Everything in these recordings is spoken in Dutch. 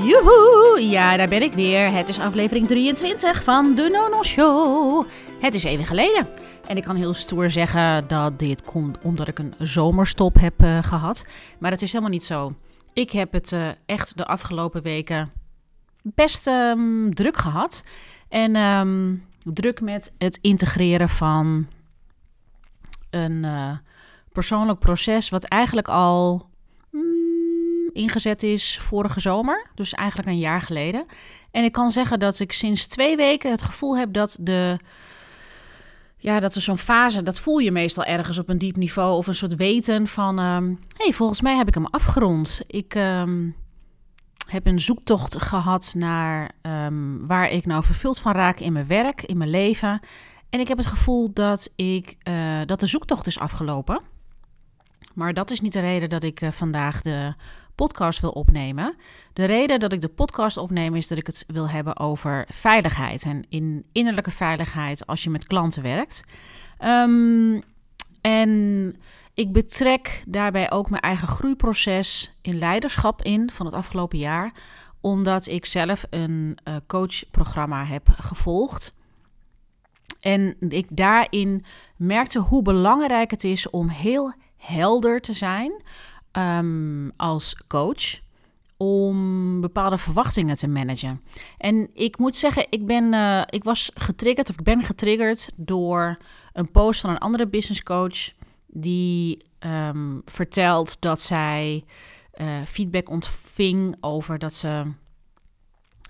Joehoe, ja, daar ben ik weer. Het is aflevering 23 van de Nono Show. Het is even geleden. En ik kan heel stoer zeggen dat dit komt omdat ik een zomerstop heb uh, gehad. Maar het is helemaal niet zo. Ik heb het uh, echt de afgelopen weken best um, druk gehad. En um, druk met het integreren van een uh, persoonlijk proces wat eigenlijk al ingezet is vorige zomer. Dus eigenlijk een jaar geleden. En ik kan zeggen dat ik sinds twee weken het gevoel heb dat de ja, dat is zo'n fase, dat voel je meestal ergens op een diep niveau. Of een soort weten van, um, hey, volgens mij heb ik hem afgerond. Ik um, heb een zoektocht gehad naar um, waar ik nou vervuld van raak in mijn werk, in mijn leven. En ik heb het gevoel dat, ik, uh, dat de zoektocht is afgelopen. Maar dat is niet de reden dat ik uh, vandaag de podcast wil opnemen. De reden dat ik de podcast opneem is dat ik het wil hebben over veiligheid en in innerlijke veiligheid als je met klanten werkt. Um, en ik betrek daarbij ook mijn eigen groeiproces in leiderschap in van het afgelopen jaar, omdat ik zelf een uh, coachprogramma heb gevolgd. En ik daarin merkte hoe belangrijk het is om heel helder te zijn um, als coach om bepaalde verwachtingen te managen. En ik moet zeggen, ik, ben, uh, ik was getriggerd of ik ben getriggerd door een post van een andere business coach die um, vertelt dat zij uh, feedback ontving over dat ze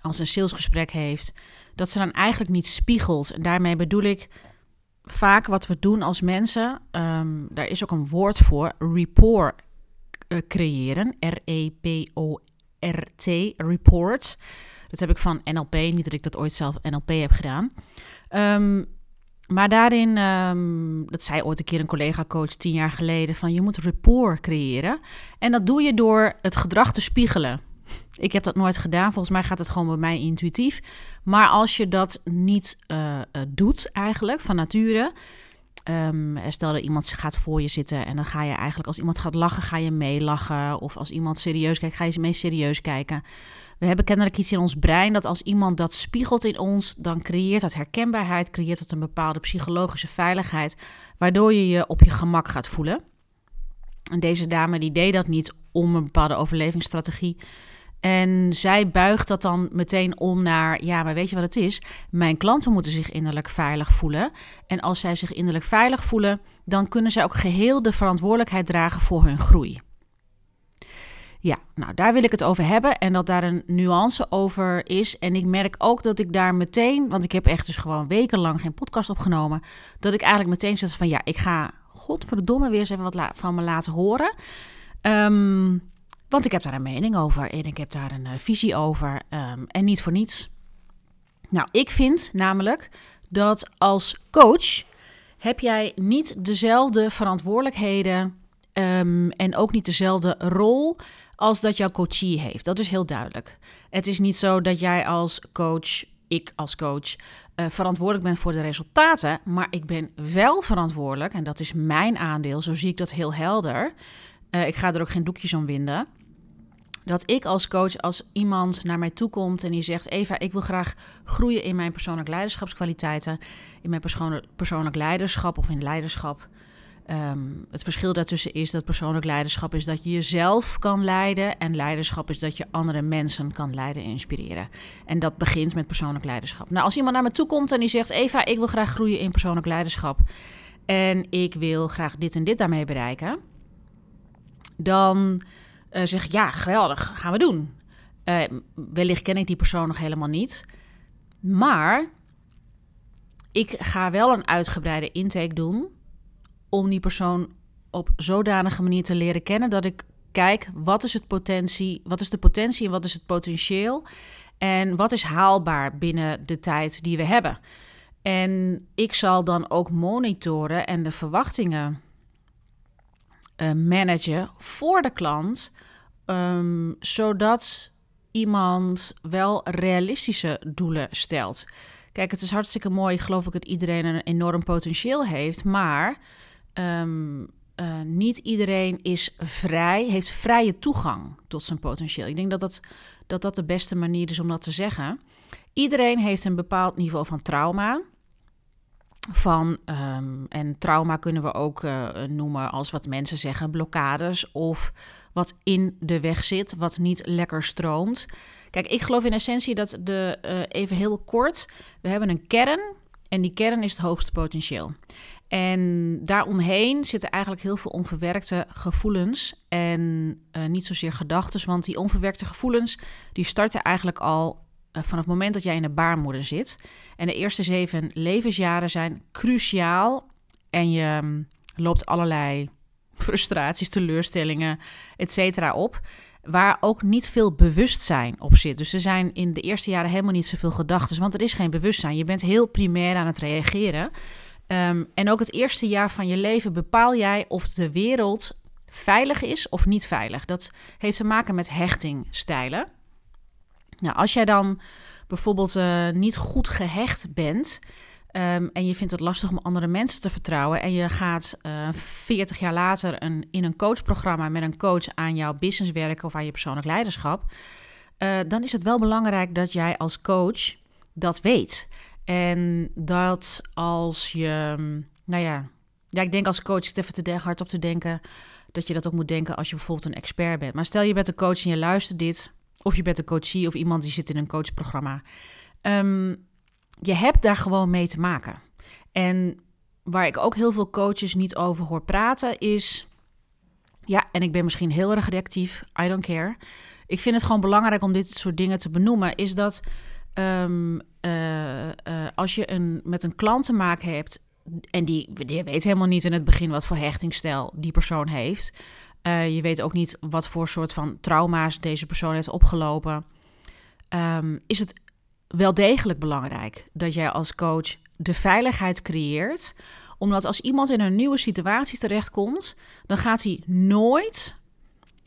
als een salesgesprek heeft, dat ze dan eigenlijk niet spiegelt. En daarmee bedoel ik vaak wat we doen als mensen. Um, daar is ook een woord voor, rapport uh, creëren. R-E-P-O-R-T, report. Dat heb ik van NLP, niet dat ik dat ooit zelf NLP heb gedaan. Um, maar daarin, um, dat zei ooit een keer een collega-coach tien jaar geleden, van je moet rapport creëren. En dat doe je door het gedrag te spiegelen. Ik heb dat nooit gedaan. Volgens mij gaat het gewoon bij mij intuïtief. Maar als je dat niet uh, uh, doet, eigenlijk van nature, Um, stel dat iemand gaat voor je zitten en dan ga je eigenlijk, als iemand gaat lachen, ga je meelachen. Of als iemand serieus kijkt, ga je mee serieus kijken. We hebben kennelijk iets in ons brein dat als iemand dat spiegelt in ons, dan creëert dat herkenbaarheid, creëert dat een bepaalde psychologische veiligheid, waardoor je je op je gemak gaat voelen. En deze dame die deed dat niet om een bepaalde overlevingsstrategie. En zij buigt dat dan meteen om naar, ja, maar weet je wat het is? Mijn klanten moeten zich innerlijk veilig voelen. En als zij zich innerlijk veilig voelen, dan kunnen zij ook geheel de verantwoordelijkheid dragen voor hun groei. Ja, nou daar wil ik het over hebben en dat daar een nuance over is. En ik merk ook dat ik daar meteen, want ik heb echt dus gewoon wekenlang geen podcast opgenomen, dat ik eigenlijk meteen zeg van ja, ik ga godverdomme weer eens even wat van me laten horen. Um, want ik heb daar een mening over en ik heb daar een uh, visie over. Um, en niet voor niets. Nou, ik vind namelijk dat als coach heb jij niet dezelfde verantwoordelijkheden um, en ook niet dezelfde rol als dat jouw coachie heeft. Dat is heel duidelijk. Het is niet zo dat jij als coach, ik als coach, uh, verantwoordelijk ben voor de resultaten, maar ik ben wel verantwoordelijk, en dat is mijn aandeel, zo zie ik dat heel helder. Uh, ik ga er ook geen doekjes om winden dat ik als coach, als iemand naar mij toe komt en die zegt: Eva, ik wil graag groeien in mijn persoonlijk leiderschapskwaliteiten, in mijn persoonlijk, leiderschap of in leiderschap. Um, het verschil daartussen is dat persoonlijk leiderschap is dat je jezelf kan leiden en leiderschap is dat je andere mensen kan leiden en inspireren. En dat begint met persoonlijk leiderschap. Nou, als iemand naar me toe komt en die zegt: Eva, ik wil graag groeien in persoonlijk leiderschap en ik wil graag dit en dit daarmee bereiken, dan uh, zeg ja, geweldig, gaan we doen. Uh, wellicht ken ik die persoon nog helemaal niet. Maar ik ga wel een uitgebreide intake doen om die persoon op zodanige manier te leren kennen dat ik kijk wat is het potentie, wat is de potentie en wat is het potentieel en wat is haalbaar binnen de tijd die we hebben. En ik zal dan ook monitoren en de verwachtingen uh, managen voor de klant Um, zodat iemand wel realistische doelen stelt. Kijk, het is hartstikke mooi, geloof ik, dat iedereen een enorm potentieel heeft. Maar uh, eh, niet iedereen is vrij, heeft vrije toegang tot zijn potentieel. Ik denk dat dat, dat dat de beste manier is om dat te zeggen. Iedereen heeft een bepaald niveau van trauma. Van, ehm, en trauma kunnen we ook uh, noemen als wat mensen zeggen, blokkades of wat in de weg zit, wat niet lekker stroomt. Kijk, ik geloof in essentie dat de, uh, even heel kort, we hebben een kern en die kern is het hoogste potentieel. En daaromheen zitten eigenlijk heel veel onverwerkte gevoelens en uh, niet zozeer gedachten, want die onverwerkte gevoelens die starten eigenlijk al vanaf het moment dat jij in de baarmoeder zit. En de eerste zeven levensjaren zijn cruciaal en je um, loopt allerlei frustraties, teleurstellingen, et op. Waar ook niet veel bewustzijn op zit. Dus er zijn in de eerste jaren helemaal niet zoveel gedachten. Want er is geen bewustzijn. Je bent heel primair aan het reageren. Um, en ook het eerste jaar van je leven bepaal jij of de wereld veilig is of niet veilig. Dat heeft te maken met hechtingstijlen. Nou, als jij dan bijvoorbeeld uh, niet goed gehecht bent, Um, en je vindt het lastig om andere mensen te vertrouwen. En je gaat uh, eh, 40 jaar later een, in een coachprogramma met een coach aan jouw business werken of aan je persoonlijk leiderschap. Uh, dan is het wel belangrijk dat jij als coach dat weet. En dat als je, nou ja, ja ik denk als coach, ik even te hardop te denken, dat je dat ook moet denken als je bijvoorbeeld een expert bent. Maar stel je bent een coach en je luistert dit, of je bent een coachie of iemand die zit in een coachprogramma. Um, je hebt daar gewoon mee te maken. En waar ik ook heel veel coaches niet over hoor praten is. Ja, en ik ben misschien heel erg reactief. I don't care. Ik vind het gewoon belangrijk om dit soort dingen te benoemen. Is dat um, uh, uh, als je een, met een klant te maken hebt. En die, die weet helemaal niet in het begin wat voor hechtingstijl die persoon heeft. Uh, je weet ook niet wat voor soort van trauma's deze persoon heeft opgelopen. Um, is het wel degelijk belangrijk dat jij als coach de veiligheid creëert. Omdat als iemand in een nieuwe situatie terechtkomt, dan gaat hij nooit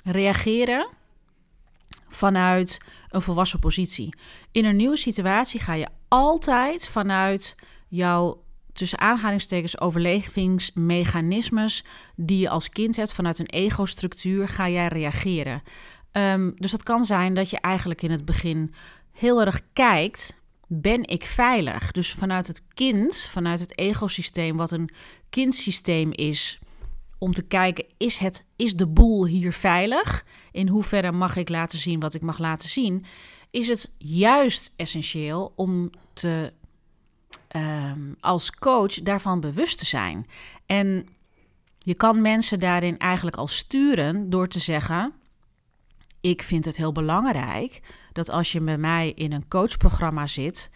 reageren vanuit een volwassen positie. In een nieuwe situatie ga je altijd vanuit jouw tussen aanhalingstekens overlevingsmechanismes die je als kind hebt vanuit een ego-structuur ga jij reageren. Um, dus dat kan zijn dat je eigenlijk in het begin heel erg kijkt, ben ik veilig? Dus vanuit het kind, vanuit het ecosysteem, wat een kindsysteem is, om te kijken, is, het, is de boel hier veilig? In hoeverre mag ik laten zien wat ik mag laten zien? Is het juist essentieel om te, um, als coach daarvan bewust te zijn? En je kan mensen daarin eigenlijk al sturen door te zeggen: Ik vind het heel belangrijk dat als je met mij in een coachprogramma zit,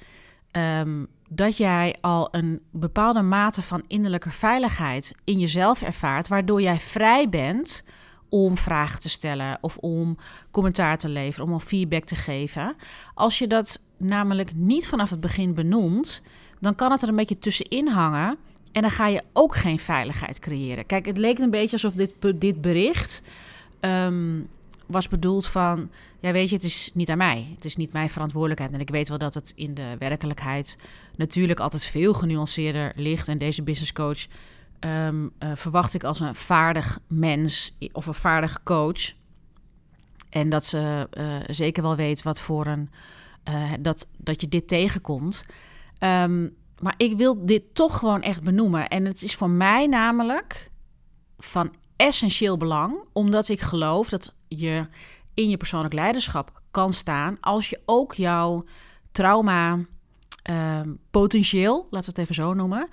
um, dat jij al een bepaalde mate van innerlijke veiligheid in jezelf ervaart, waardoor jij vrij bent om vragen te stellen of om commentaar te leveren, om al feedback te geven. Als je dat namelijk niet vanaf het begin benoemt, dan kan het er een beetje tussenin hangen en dan ga je ook geen veiligheid creëren. Kijk, het leek een beetje alsof dit, dit bericht um, was bedoeld van, ja weet je, het is niet aan mij. Het is niet mijn verantwoordelijkheid. En ik weet wel dat het in de werkelijkheid natuurlijk altijd veel genuanceerder ligt. En deze business coach um, uh, verwacht ik als een vaardig mens of een vaardig coach. En dat ze uh, zeker wel weet wat voor een, uh, dat, dat je dit tegenkomt. Um, maar ik wil dit toch gewoon echt benoemen. En het is voor mij namelijk van essentieel belang, omdat ik geloof dat je in je persoonlijk leiderschap kan staan als je ook jouw trauma uh, potentieel, laten we het even zo noemen,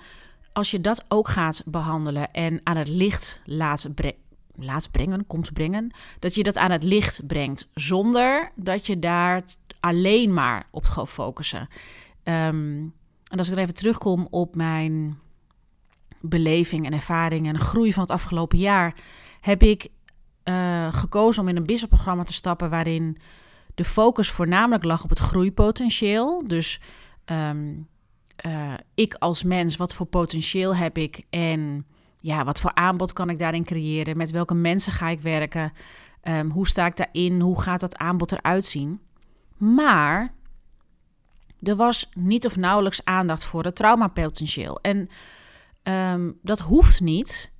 als je dat ook gaat behandelen en aan het licht laat, laat brengen, komt brengen, dat je dat aan het licht brengt zonder dat je daar alleen maar op gaat focussen. Um, en als ik er even terugkom op mijn beleving en ervaring en groei van het afgelopen jaar, heb ik uh, gekozen om in een businessprogramma te stappen waarin de focus voornamelijk lag op het groeipotentieel. Dus um, uh, ik als mens, wat voor potentieel heb ik en ja, wat voor aanbod kan ik daarin creëren? Met welke mensen ga ik werken? Um, hoe sta ik daarin? Hoe gaat dat aanbod eruit zien? Maar er was niet of nauwelijks aandacht voor het traumapotentieel. En um, dat hoeft niet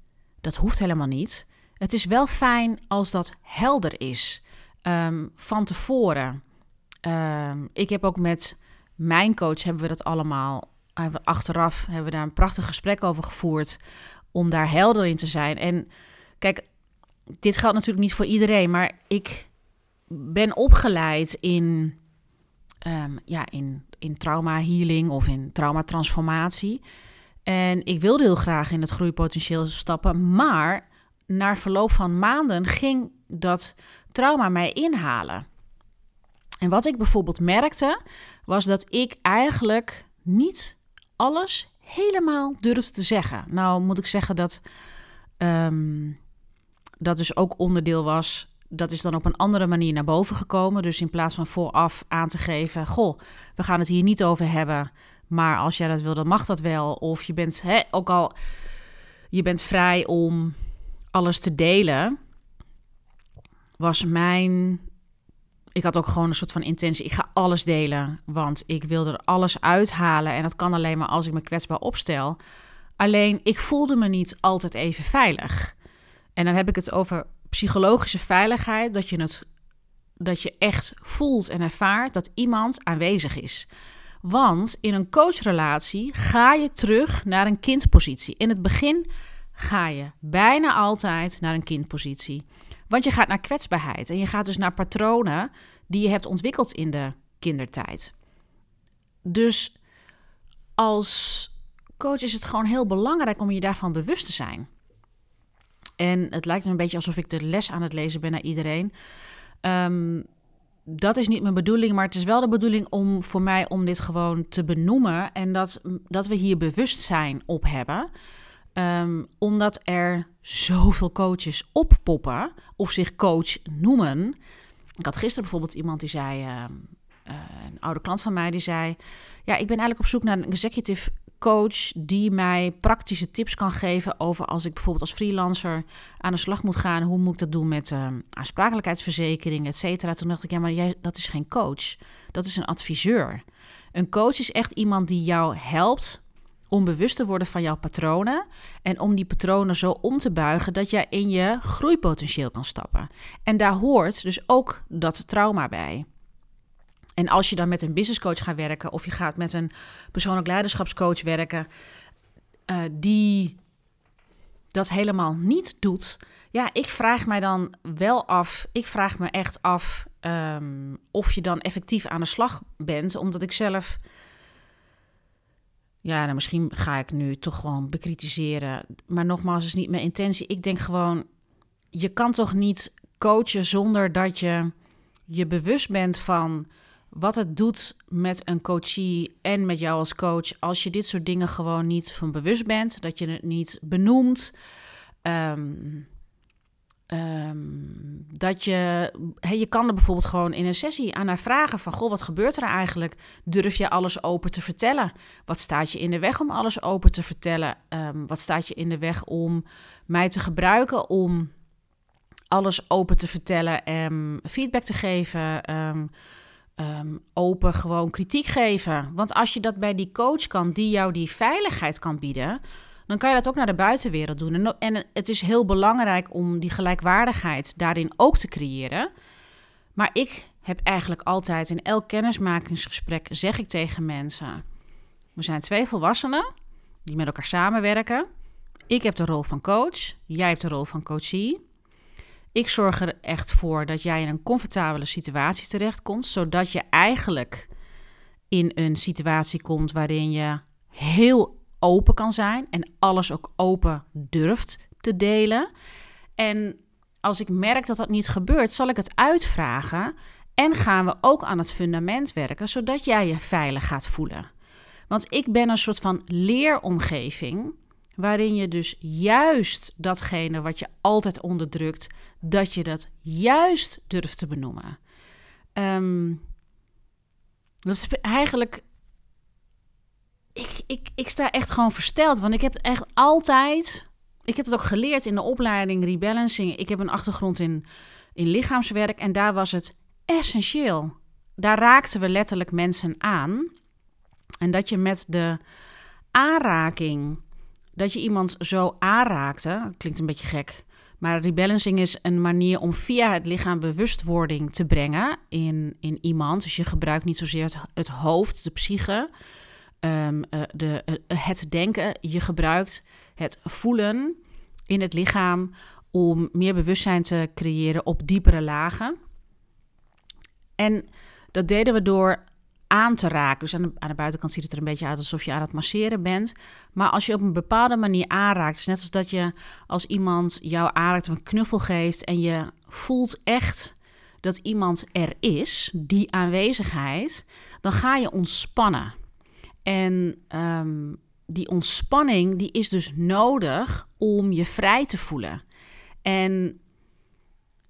Dat hoeft helemaal niet. Het is wel fijn als dat helder is um, van tevoren. Um, ik heb ook met mijn coach hebben we dat allemaal. Achteraf hebben we daar een prachtig gesprek over gevoerd. Om daar helder in te zijn. En kijk, dit geldt natuurlijk niet voor iedereen. Maar ik ben opgeleid in, um, ja, in, in trauma healing of in traumatransformatie. En ik wilde heel graag in het groeipotentieel stappen. Maar na verloop van maanden ging dat trauma mij inhalen. En wat ik bijvoorbeeld merkte, was dat ik eigenlijk niet alles helemaal durfde te zeggen. Nou moet ik zeggen dat um, dat dus ook onderdeel was. Dat is dan op een andere manier naar boven gekomen. Dus in plaats van vooraf aan te geven: Goh, we gaan het hier niet over hebben. Maar als jij dat wil, dan mag dat wel. Of je bent hè, ook al. Je bent vrij om alles te delen. Was mijn ik had ook gewoon een soort van intentie. Ik ga alles delen, want ik wilde er alles uithalen. En dat kan alleen maar als ik me kwetsbaar opstel. Alleen, ik voelde me niet altijd even veilig. En dan heb ik het over psychologische veiligheid. Dat je, het, dat je echt voelt en ervaart dat iemand aanwezig is. Want in een coachrelatie ga je terug naar een kindpositie. In het begin ga je bijna altijd naar een kindpositie. Want je gaat naar kwetsbaarheid en je gaat dus naar patronen die je hebt ontwikkeld in de kindertijd. Dus als coach is het gewoon heel belangrijk om je daarvan bewust te zijn. En het lijkt een beetje alsof ik de les aan het lezen ben naar iedereen. Um, dat is niet mijn bedoeling, maar het is wel de bedoeling om voor mij om dit gewoon te benoemen en dat, dat we hier bewustzijn op hebben. Um, omdat er zoveel coaches oppoppen of zich coach noemen. Ik had gisteren bijvoorbeeld iemand die zei, uh, uh, een oude klant van mij, die zei: Ja, ik ben eigenlijk op zoek naar een executive coach die mij praktische tips kan geven over als ik bijvoorbeeld als freelancer aan de slag moet gaan. Hoe moet ik dat doen met uh, aansprakelijkheidsverzekering, et cetera. Toen dacht ik, ja, maar jij, dat is geen coach. Dat is een adviseur. Een coach is echt iemand die jou helpt om bewust te worden van jouw patronen en om die patronen zo om te buigen dat jij in je groeipotentieel kan stappen. En daar hoort dus ook dat trauma bij. En als je dan met een business coach gaat werken of je gaat met een persoonlijk leiderschapscoach werken, uh, die dat helemaal niet doet, ja, ik vraag mij dan wel af, ik vraag me echt af um, of je dan effectief aan de slag bent, omdat ik zelf ja, nou, misschien ga ik nu toch gewoon bekritiseren. Maar nogmaals, is niet mijn intentie. Ik denk gewoon, je kan toch niet coachen zonder dat je je bewust bent van wat het doet met een coachie en met jou als coach. Als je dit soort dingen gewoon niet van bewust bent, dat je het niet benoemt. Um, Um, dat je, he, je kan er bijvoorbeeld gewoon in een sessie aan haar vragen van, goh, wat gebeurt er eigenlijk? Durf je alles open te vertellen? Wat staat je in de weg om alles open te vertellen? Um, wat staat je in de weg om mij te gebruiken om alles open te vertellen en feedback te geven? Um, open gewoon kritiek geven. Want als je dat bij die coach kan, die jou die veiligheid kan bieden, dan kan je dat ook naar de buitenwereld doen. En, en het is heel belangrijk om die gelijkwaardigheid daarin ook te creëren. Maar ik heb eigenlijk altijd in elk kennismakingsgesprek zeg ik tegen mensen: we zijn twee volwassenen die met elkaar samenwerken. Ik heb de rol van coach, jij hebt de rol van coachie. Ik zorg er echt voor dat jij in een comfortabele situatie terechtkomt, zodat je eigenlijk in een situatie komt waarin je heel open kan zijn en alles ook open durft te delen. En als ik merk dat dat niet gebeurt, zal ik het uitvragen en gaan we ook aan het fundament werken, zodat jij je veilig gaat voelen. Want ik ben een soort van leeromgeving waarin je dus juist datgene wat je altijd onderdrukt, dat je dat juist durft te benoemen. Um, dat is eigenlijk ik, ik, ik sta echt gewoon versteld. Want ik heb echt altijd. Ik heb het ook geleerd in de opleiding rebalancing. Ik heb een achtergrond in, in lichaamswerk. En daar was het essentieel. Daar raakten we letterlijk mensen aan. En dat je met de aanraking dat je iemand zo aanraakte, klinkt een beetje gek, maar rebalancing is een manier om via het lichaam bewustwording te brengen in, in iemand. Dus je gebruikt niet zozeer het, hoofd, de psyche, um, de, uh, het denken. Je gebruikt het voelen in het lichaam om meer bewustzijn te creëren op diepere lagen. En dat deden we door aan te raken. Dus aan de, aan de, buitenkant ziet het er een beetje uit alsof je aan het masseren bent. Maar als je op een bepaalde manier aanraakt, is net als dat je als iemand jou aanraakt een knuffel geeft en je voelt echt dat iemand er is, die aanwezigheid, dan ga je ontspannen. En um, die ontspanning die is dus nodig om je vrij te voelen. En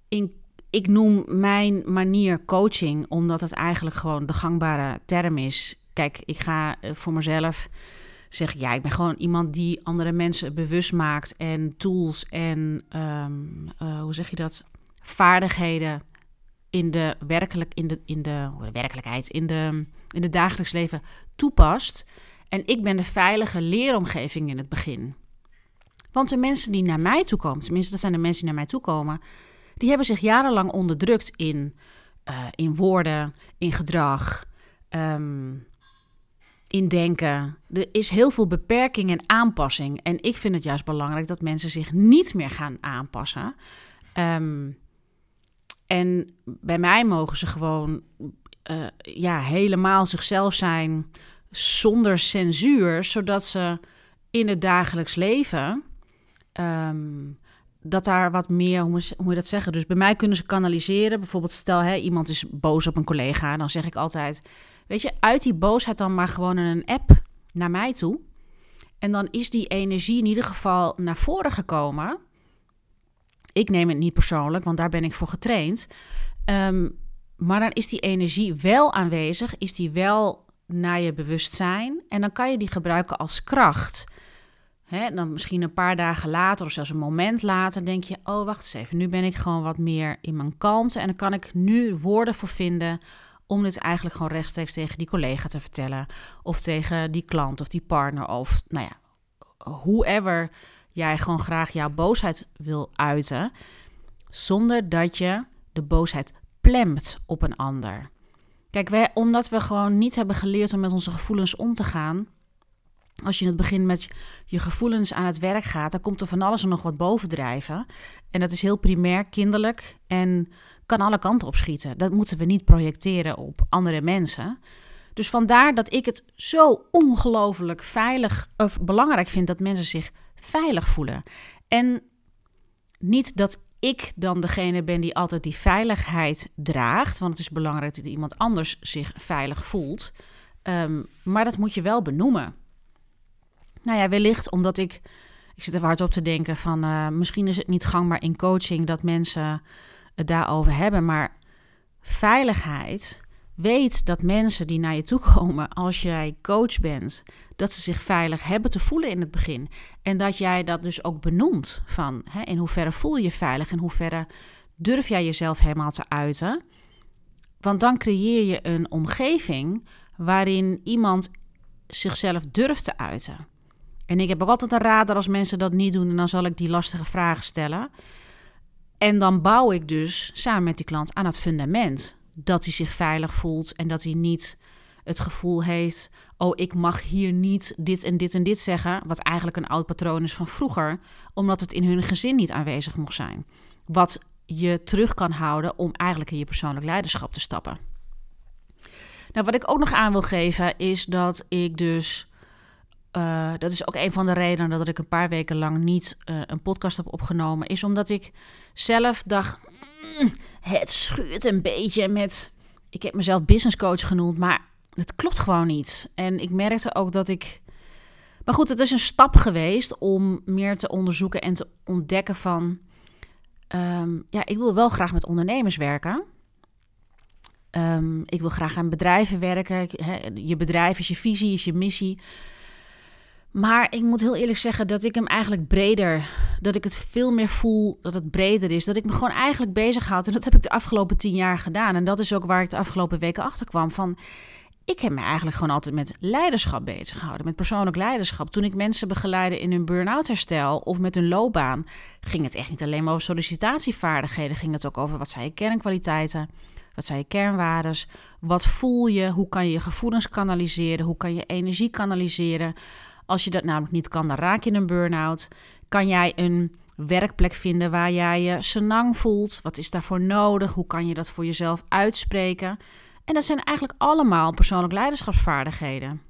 in ik noem mijn manier coaching, omdat het eigenlijk gewoon de gangbare term is. Kijk, ik ga eh, voor mezelf zeggen, ja, ik ben gewoon iemand die andere mensen bewust maakt en tools en, ehm, eh, hoe zeg je dat, vaardigheden in de, werkelijk, in de, in de, werkelijkheid, in de, in het dagelijks leven toepast. En ik ben de veilige leeromgeving in het begin. Want de mensen die naar mij toe komen, tenminste dat zijn de mensen die naar mij toe komen, die hebben zich jarenlang onderdrukt in, uh, in woorden, in gedrag, um, in denken. Er is heel veel beperking en aanpassing. En ik vind het juist belangrijk dat mensen zich niet meer gaan aanpassen. Um, en bij mij mogen ze gewoon uh, ja, helemaal zichzelf zijn zonder censuur, zodat ze in het dagelijks leven um, dat daar wat meer, hoe moet, je dat zeggen? Dus bij mij kunnen ze kanaliseren. Bijvoorbeeld, stel hè, iemand is boos op een collega. Dan zeg ik altijd: Weet je, uit die boosheid dan maar gewoon een app naar mij toe. En dan is die energie in ieder geval naar voren gekomen. Ik neem het niet persoonlijk, want daar ben ik voor getraind. Um, maar dan is die energie wel aanwezig, is die wel naar je bewustzijn. En dan kan je die gebruiken als kracht. Hè, dan misschien een paar dagen later of zelfs een moment later denk je: oh, wacht eens even, nu ben ik gewoon wat meer in mijn kalmte en dan kan ik nu woorden voor vinden om dit eigenlijk gewoon rechtstreeks tegen die collega te vertellen of tegen die klant of die partner of nou ja, whoever jij gewoon graag jouw boosheid wil uiten, zonder dat je de boosheid plemt op een ander. Kijk, wij, omdat we gewoon niet hebben geleerd om met onze gevoelens om te gaan, als je in het begin met je gevoelens aan het werk gaat, dan komt er van alles en nog wat bovendrijven. En dat is heel primair, kinderlijk en kan alle kanten op schieten. Dat moeten we niet projecteren op andere mensen. Dus vandaar dat ik het zo ongelooflijk veilig of belangrijk vind dat mensen zich veilig voelen. En niet dat ik dan degene ben die altijd die veiligheid draagt, want het is belangrijk dat iemand anders zich veilig voelt. Um, maar dat moet je wel benoemen. Nou ja, wellicht omdat ik, ik zit er hard op te denken van, uh, misschien is het niet gangbaar in coaching dat mensen het daarover hebben, maar veiligheid, weet dat mensen die naar je toe komen als jij coach bent, dat ze zich veilig hebben te voelen in het begin. En dat jij dat dus ook benoemt van hè, in hoeverre voel je je veilig, in hoeverre durf jij jezelf helemaal te uiten. Want dan creëer je een omgeving waarin iemand zichzelf durft te uiten. En ik heb ook altijd een radar als mensen dat niet doen. En dan zal ik die lastige vragen stellen. En dan bouw ik dus samen met die klant aan het fundament. Dat hij zich veilig voelt en dat hij niet het gevoel heeft: oh, ik mag hier niet dit en dit en dit zeggen. Wat eigenlijk een oud patroon is van vroeger, omdat het in hun gezin niet aanwezig mocht zijn. Wat je terug kan houden om eigenlijk in je persoonlijk leiderschap te stappen. Nou, wat ik ook nog aan wil geven is dat ik dus uh, dat is ook een van de redenen dat ik een paar weken lang niet uh, een podcast heb opgenomen. Is omdat ik zelf dacht: mm, het schuurt een beetje met. Ik heb mezelf business coach genoemd, maar het klopt gewoon niet. En ik merkte ook dat ik. Maar goed, het is een stap geweest om meer te onderzoeken en te ontdekken van. Um, ja, ik wil wel graag met ondernemers werken. Um, ik wil graag aan bedrijven werken. je bedrijf is je visie, is je missie. Maar ik moet heel eerlijk zeggen dat ik hem eigenlijk breder, dat ik het veel meer voel dat het breder is. Dat ik me gewoon eigenlijk bezighoud. En dat heb ik de afgelopen tien jaar gedaan. En dat is ook waar ik de afgelopen weken achter kwam. Van ik heb me eigenlijk gewoon altijd met leiderschap bezig gehouden, met persoonlijk leiderschap. Toen ik mensen begeleidde in hun burn-out herstel of met hun loopbaan, ging het echt niet alleen maar over sollicitatievaardigheden, ging het ook over wat zijn je kernkwaliteiten, wat zijn je kernwaardes, wat voel je, hoe kan je je gevoelens kanaliseren, hoe kan je energie kanaliseren. Als je dat namelijk niet kan, dan raak je een burn-out. Kan jij een werkplek vinden waar jij je senang voelt? Wat is daarvoor nodig? Hoe kan je dat voor jezelf uitspreken? En dat zijn eigenlijk allemaal persoonlijk leiderschapsvaardigheden.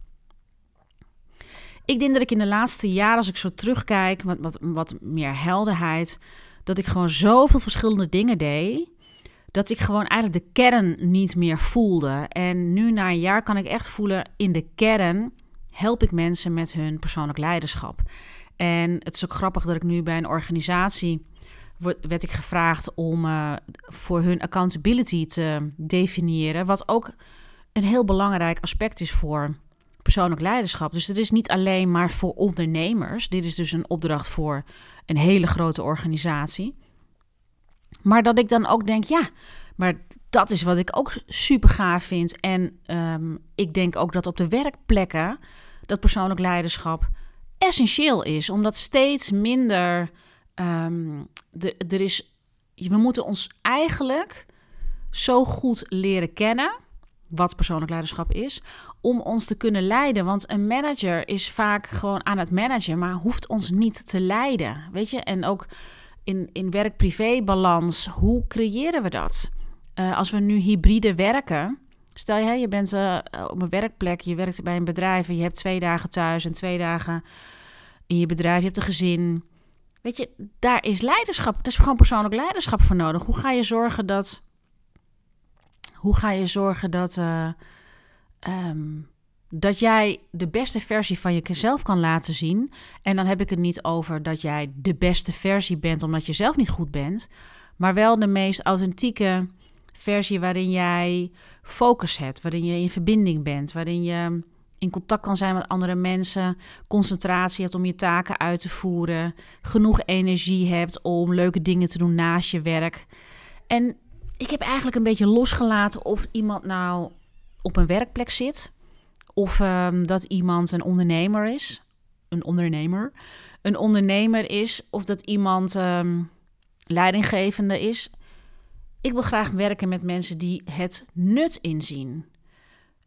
Ik denk dat ik in de laatste jaren, als ik zo terugkijk, met wat, wat meer helderheid, dat ik gewoon zoveel verschillende dingen deed, dat ik gewoon eigenlijk de kern niet meer voelde. En nu na een jaar kan ik echt voelen, in de kern help ik mensen met hun persoonlijk leiderschap. En het is ook grappig dat ik nu bij een organisatie werd ik gevraagd om uh, voor hun accountability te definiëren. Wat ook een heel belangrijk aspect is voor persoonlijk leiderschap. Dus het is niet alleen maar voor ondernemers. Dit is dus een opdracht voor een hele grote organisatie. Maar dat ik dan ook denk, ja, maar dat is wat ik ook super gaaf vind. En um, ik denk ook dat op de werkplekken dat persoonlijk leiderschap essentieel is. Omdat steeds minder um, de, er is, we moeten ons eigenlijk zo goed leren kennen wat persoonlijk leiderschap is, om ons te kunnen leiden. Want een manager is vaak gewoon aan het managen, maar hoeft ons niet te leiden. Weet je, en ook in, in werk-privé-balans, hoe creëren we dat? Uh, als we nu hybride werken, stel je, je bent uh, op een werkplek, je werkt bij een bedrijf en je hebt twee dagen thuis en twee dagen in je bedrijf, je hebt een gezin. Weet je, daar is leiderschap. Er is gewoon persoonlijk leiderschap voor nodig. Hoe ga je zorgen dat. Hoe ga je zorgen dat. Uh, um, dat jij de beste versie van jezelf kan laten zien. En dan heb ik het niet over dat jij de beste versie bent omdat je zelf niet goed bent. Maar wel de meest authentieke versie waarin jij focus hebt. Waarin je in verbinding bent. Waarin je in contact kan zijn met andere mensen, concentratie hebt om je taken uit te voeren, genoeg energie hebt om leuke dingen te doen naast je werk. En ik heb eigenlijk een beetje losgelaten of iemand nou op een werkplek zit, of um, dat iemand een ondernemer is, een ondernemer, een ondernemer is, of dat iemand um, leidinggevende is. Ik wil graag werken met mensen die het nut inzien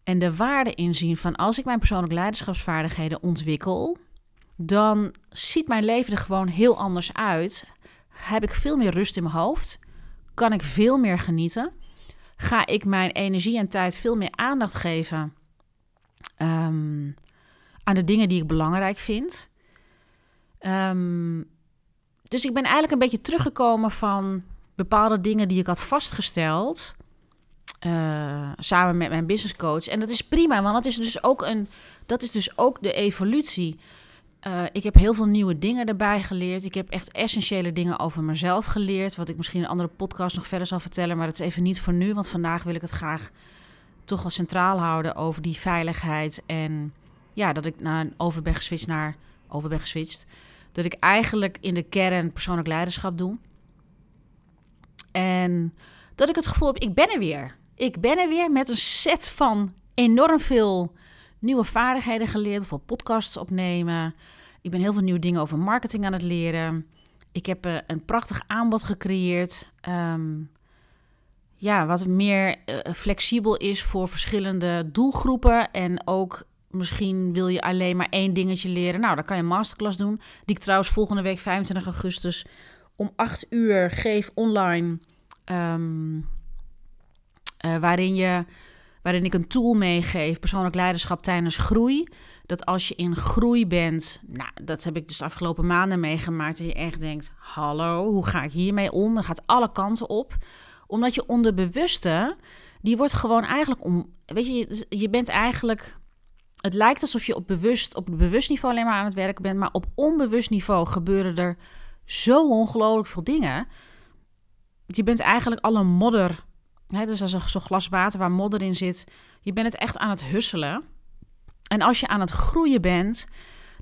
en de waarde inzien van als ik mijn persoonlijke leiderschapsvaardigheden ontwikkel, dan ziet mijn leven er gewoon heel anders uit. Heb ik veel meer rust in mijn hoofd? Kan ik veel meer genieten? Ga ik mijn energie en tijd veel meer aandacht geven um, aan de dingen die ik belangrijk vind? Um, dus ik ben eigenlijk een beetje teruggekomen van bepaalde dingen die ik had vastgesteld. Uh, samen met mijn business coach. En dat is prima, want dat is dus ook, een, dat is dus ook de evolutie. Uh, ik heb heel veel nieuwe dingen erbij geleerd. Ik heb echt essentiële dingen over mezelf geleerd. Wat ik misschien in een andere podcast nog verder zal vertellen. Maar dat is even niet voor nu. Want vandaag wil ik het graag toch wel centraal houden over die veiligheid. En ja, dat ik naar, over ben geswitcht naar. Over ben geswitcht. Dat ik eigenlijk in de kern persoonlijk leiderschap doe. En dat ik het gevoel heb, ik ben er weer. Ik ben er weer met een set van enorm veel nieuwe vaardigheden geleerd. Bijvoorbeeld podcasts opnemen. Ik ben heel veel nieuwe dingen over marketing aan het leren. Ik heb uh, een prachtig aanbod gecreëerd. Um, ja, wat meer uh, flexibel is voor verschillende doelgroepen. En ook misschien wil je alleen maar één dingetje leren. Nou, dan kan je een masterclass doen. Die ik trouwens volgende week 25 augustus om 8 uur geef online. Um, uh, waarin, je, waarin ik een tool meegeef, persoonlijk leiderschap tijdens groei. Dat als je in groei bent, nou, dat heb ik dus de afgelopen maanden meegemaakt. Dat je echt denkt: hallo, hoe ga ik hiermee om? Dan gaat alle kanten op. Omdat je onderbewuste, die wordt gewoon eigenlijk om. Weet je, je bent eigenlijk. Het lijkt alsof je op bewust, op bewust niveau alleen maar aan het werken bent. Maar op onbewust niveau gebeuren er zo ongelooflijk veel dingen. Je bent eigenlijk alle modder Hè, dus als zo'n glas water waar modder in zit. Je bent het echt aan het husselen. En als je aan het groeien bent,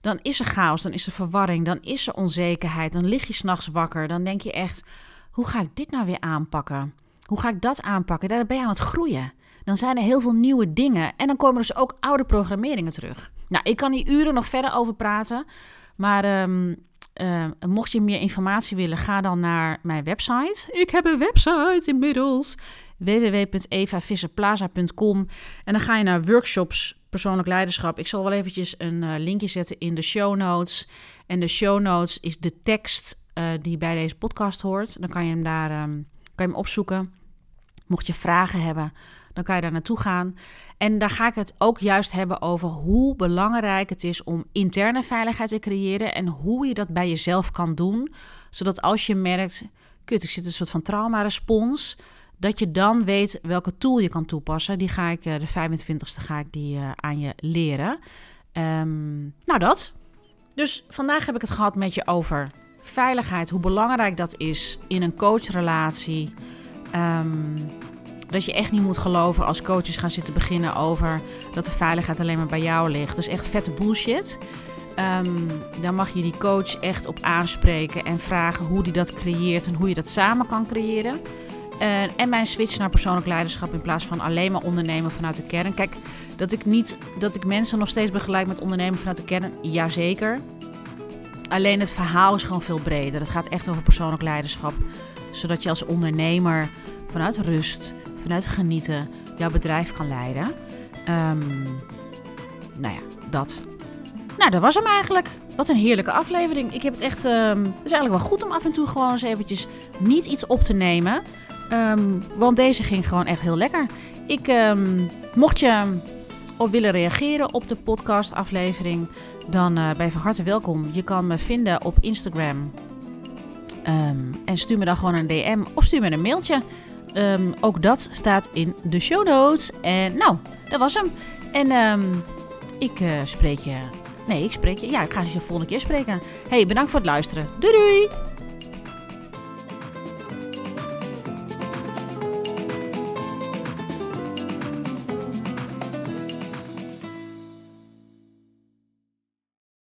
dan is er chaos, dan is er verwarring, dan is er onzekerheid. Dan lig je s'nachts wakker. Dan denk je echt, hoe ga ik dit nou weer aanpakken? Hoe ga ik dat aanpakken? Daar ben je aan het groeien. Dan zijn er heel veel nieuwe dingen. En dan komen dus ook oude programmeringen terug. Nou, ik kan hier uren nog verder over praten. Maar ehm, ehm, mocht je meer informatie willen, ga dan naar mijn website. Ik heb een website inmiddels. www.evavisserplaza.com En dan ga je naar workshops persoonlijk leiderschap. Ik zal wel eventjes een uh, linkje zetten in de show notes. En de show notes is de tekst uh, die bij deze podcast hoort. Dan kan je hem daar um, kan je hem opzoeken. Mocht je vragen hebben, dan kan je daar naartoe gaan. En daar ga ik het ook juist hebben over hoe belangrijk het is om interne veiligheid te creëren en hoe je dat bij jezelf kan doen, zodat als je merkt, kut, ik zit een soort van trauma-respons, dat je dan weet welke tool je kan toepassen. Die ga ik eh, de 25ste ga ik die uh, aan je leren. Um, nou dat. Dus vandaag heb ik het gehad met je over veiligheid, hoe belangrijk dat is in een coachrelatie. Um, dat je echt niet moet geloven als coaches gaan zitten beginnen over dat de veiligheid alleen maar bij jou ligt. Dat is echt vette bullshit. Um, dan mag je die coach echt op aanspreken en vragen hoe die dat creëert en hoe je dat samen kan creëren. Uh, en mijn switch naar persoonlijk leiderschap in plaats van alleen maar ondernemen vanuit de kern. Kijk, dat ik niet dat ik mensen nog steeds begeleid met ondernemen vanuit de kern, jazeker. Alleen het verhaal is gewoon veel breder. Het gaat echt over persoonlijk leiderschap. Zodat je als ondernemer vanuit rust, vanuit genieten jouw bedrijf kan leiden. Um, nou ja, dat. Nou, dat was hem eigenlijk. Wat een heerlijke aflevering. Ik heb het echt. Um, het is eigenlijk wel goed om af en toe gewoon eens eventjes niet iets op te nemen. Um, want deze ging gewoon echt heel lekker. Ik, mocht je op willen reageren op de podcastaflevering, dan uh, ben je van harte welkom. Je kan me vinden op Instagram. En stuur me dan gewoon een DM of stuur me een mailtje. Ook dat staat in de show notes. En nou, dat was hem. En ik uh, spreek je. Nee, ik spreek je. Ja, ik ga je de volgende keer spreken. Hey, bedankt voor het luisteren. Doei doei!